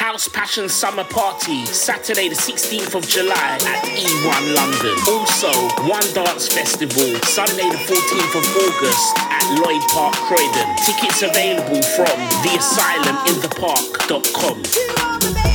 House Passion Summer Party, Saturday the 16th of July at E1 London. Also, One Dance Festival, Sunday the 14th of August at Lloyd Park Croydon. Tickets available from theasyluminthepark.com. I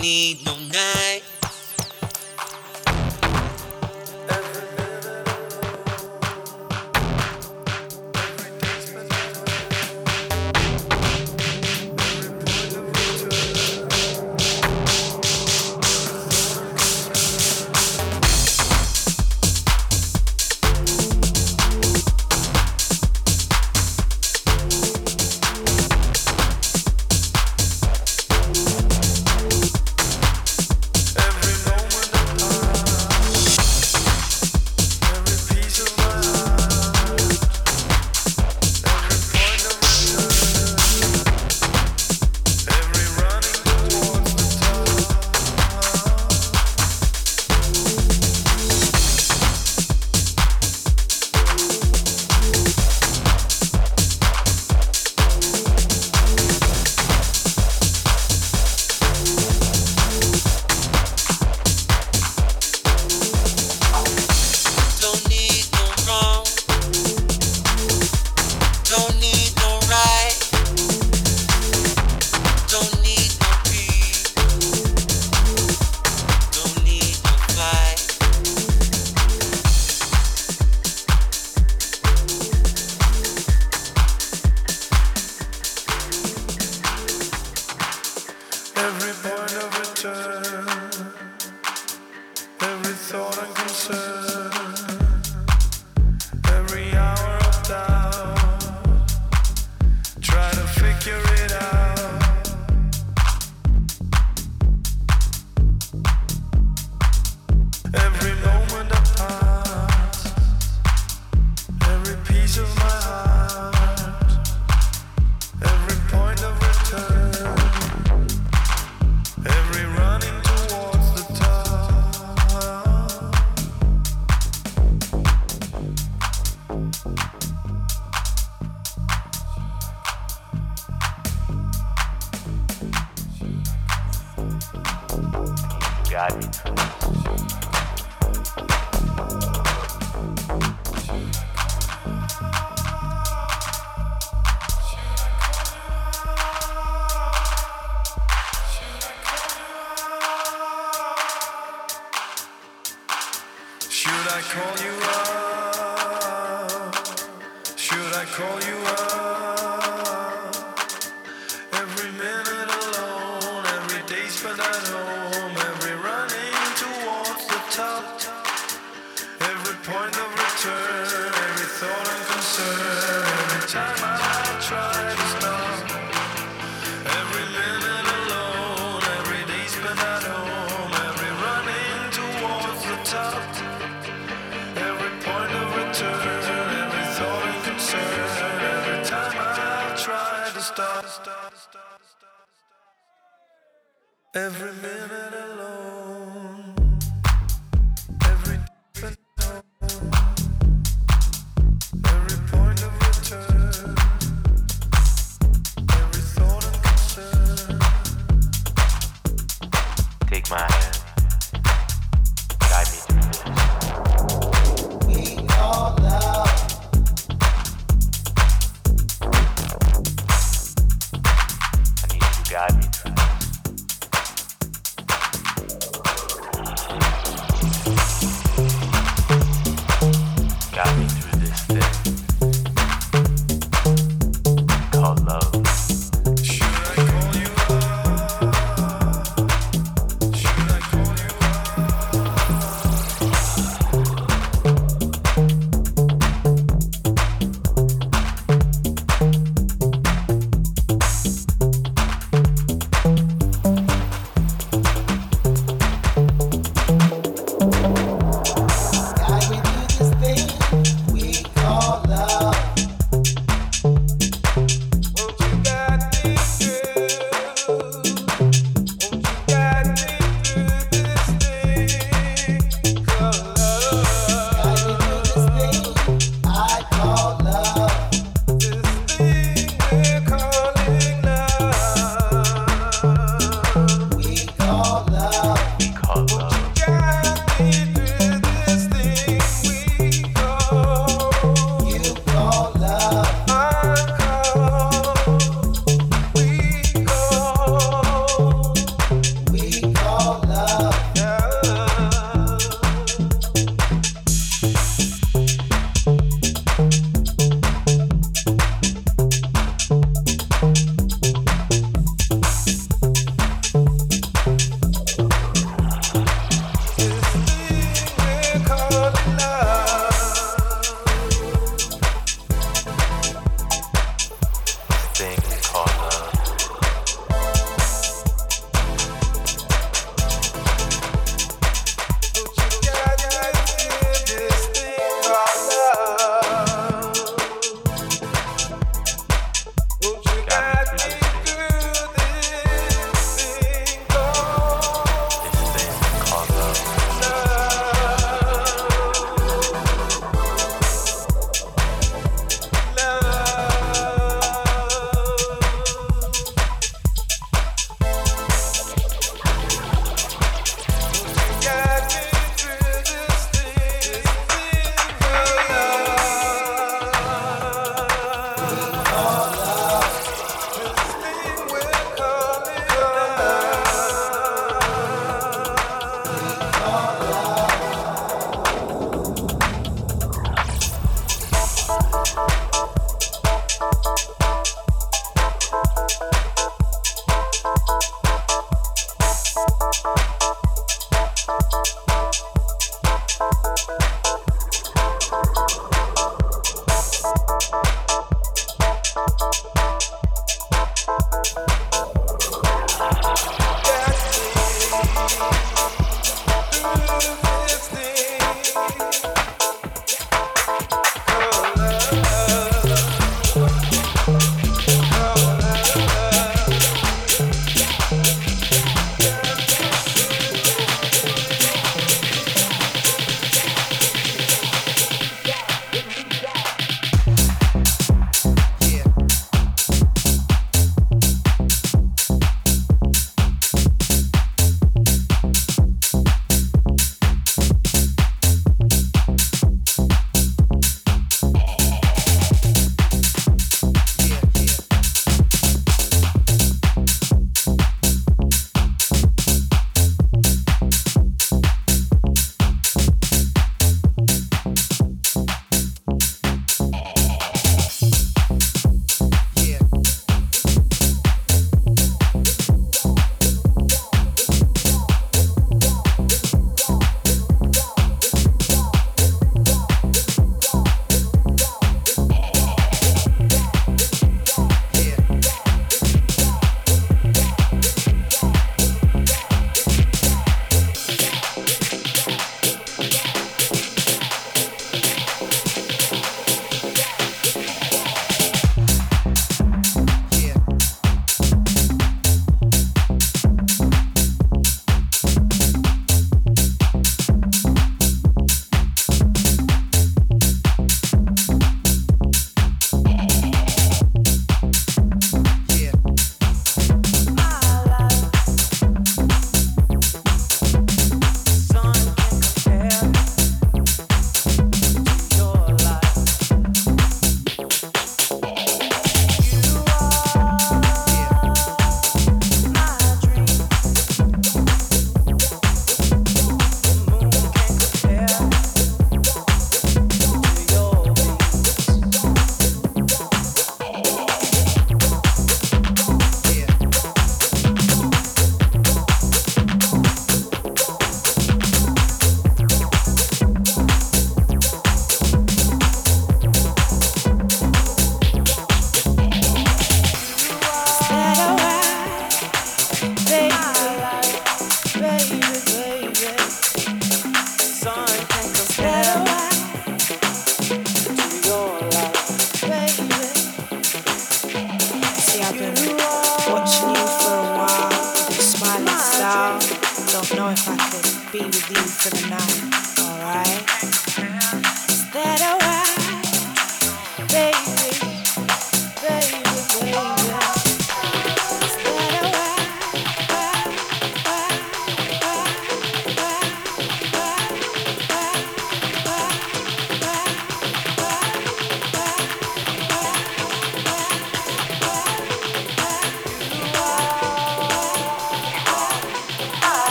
need no night. every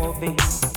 hobby.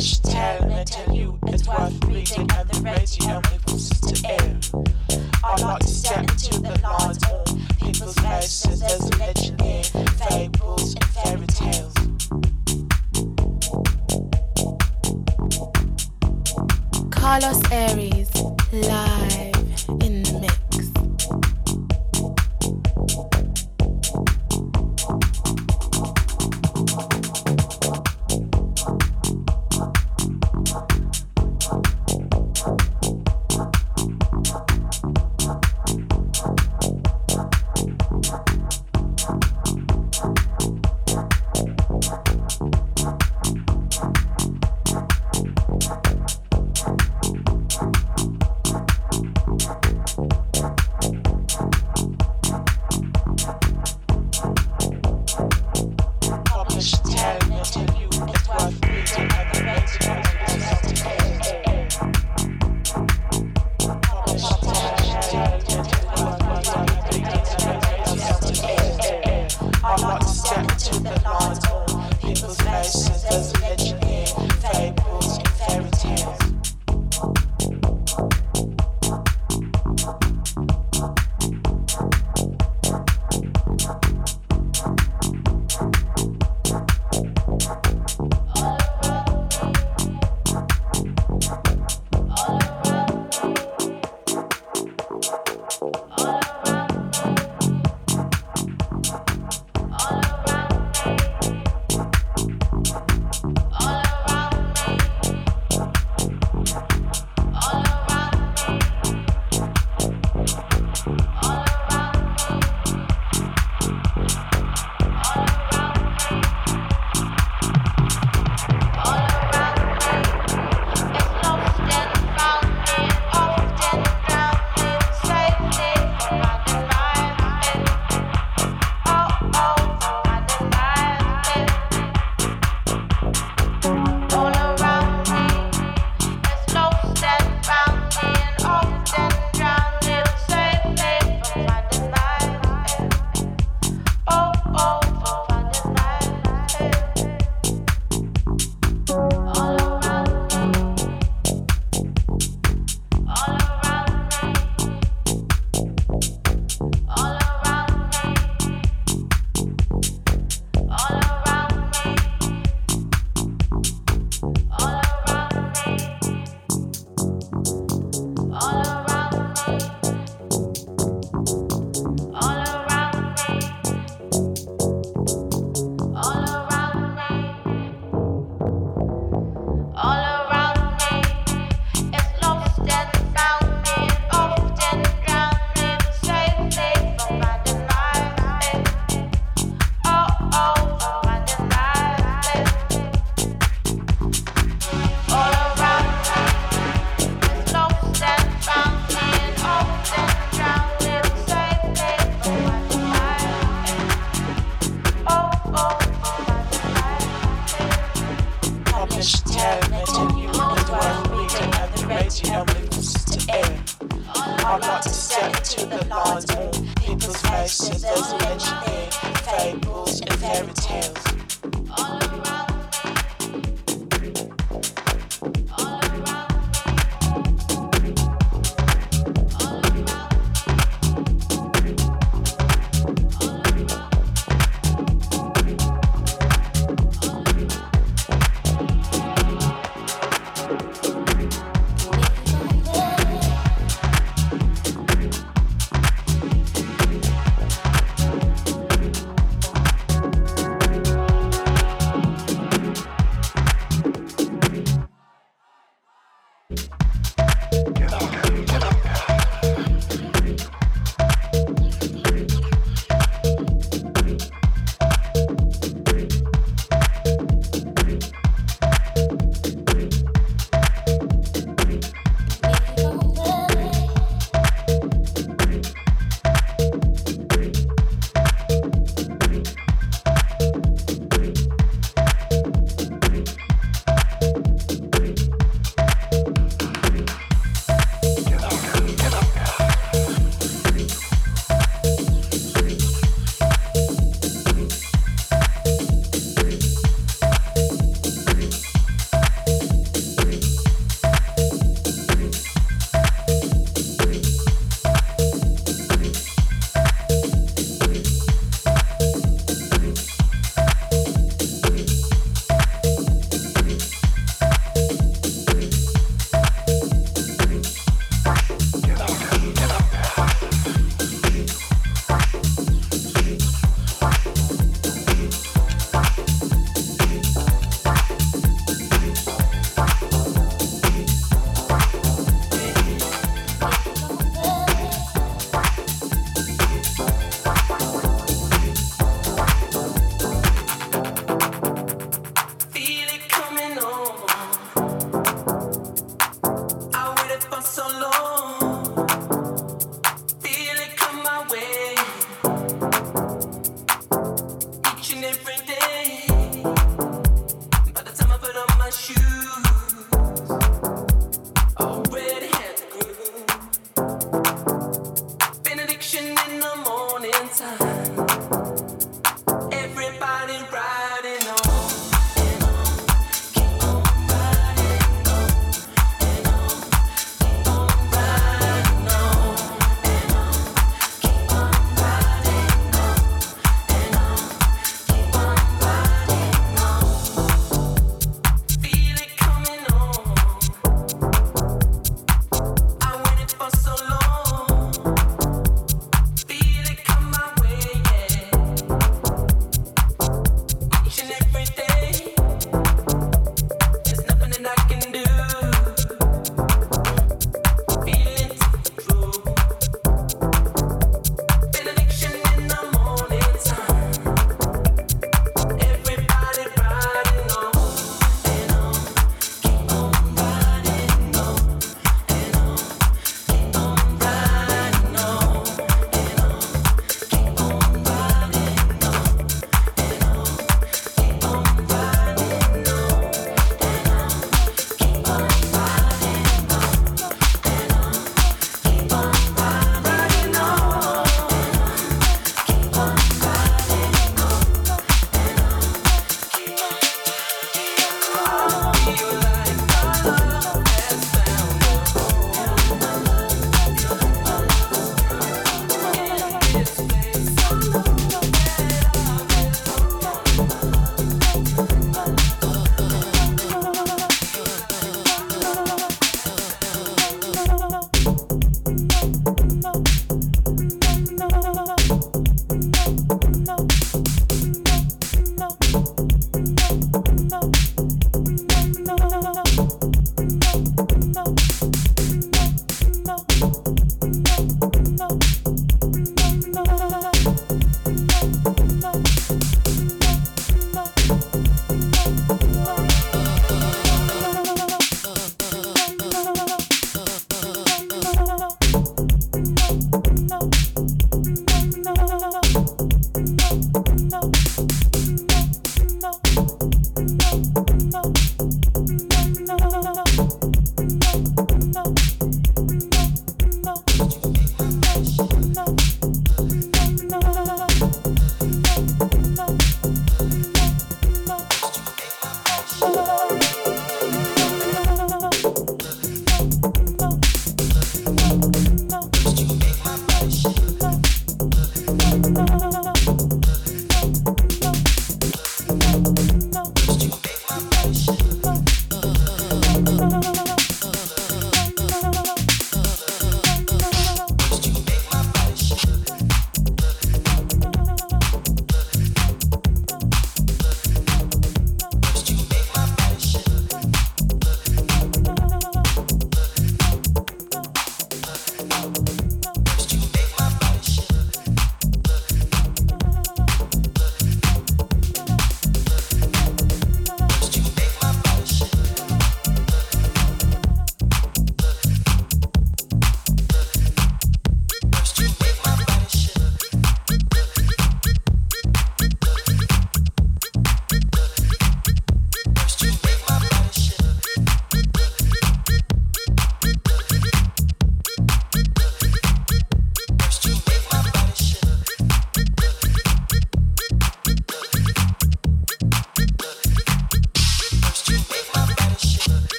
Spanish, tell I tell you it's worth reading at the radio moves to air. I like to step into the lines of people's faces as a legendary fables and fairy tales. Carlos Aries, live.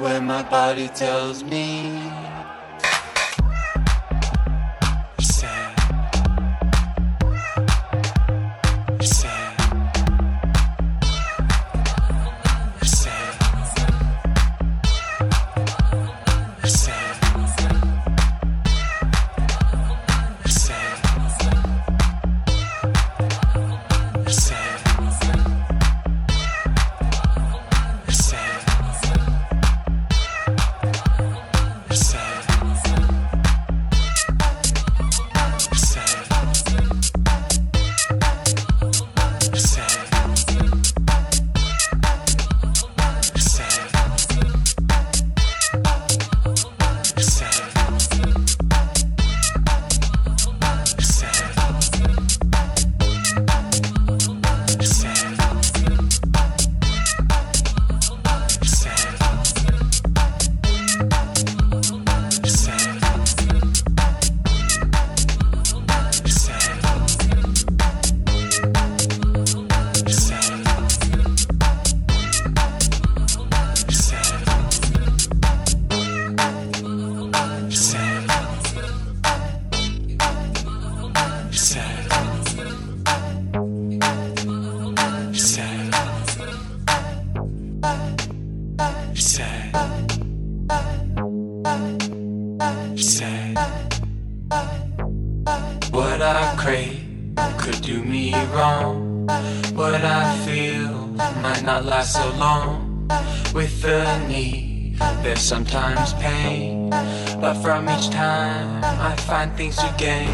Where my body tells me sometimes pain, but from each time I find things to gain.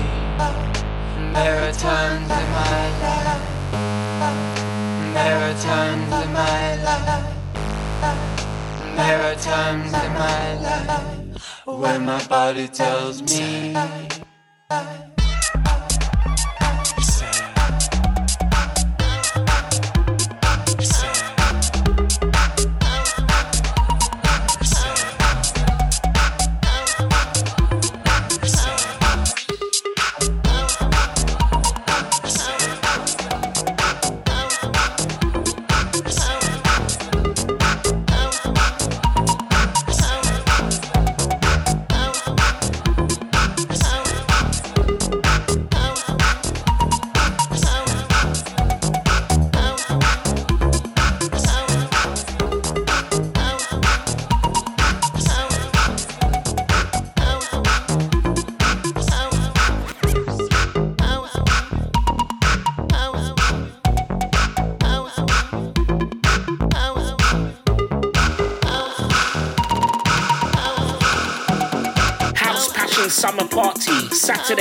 There are times in my life, there are times in my life, there are times in my life when my body tells me.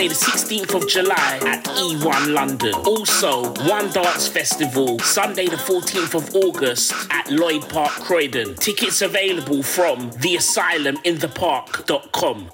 The 16th of July at E1 London. Also, One Dance Festival, Sunday, the 14th of August at Lloyd Park, Croydon. Tickets available from theasyluminthepark.com.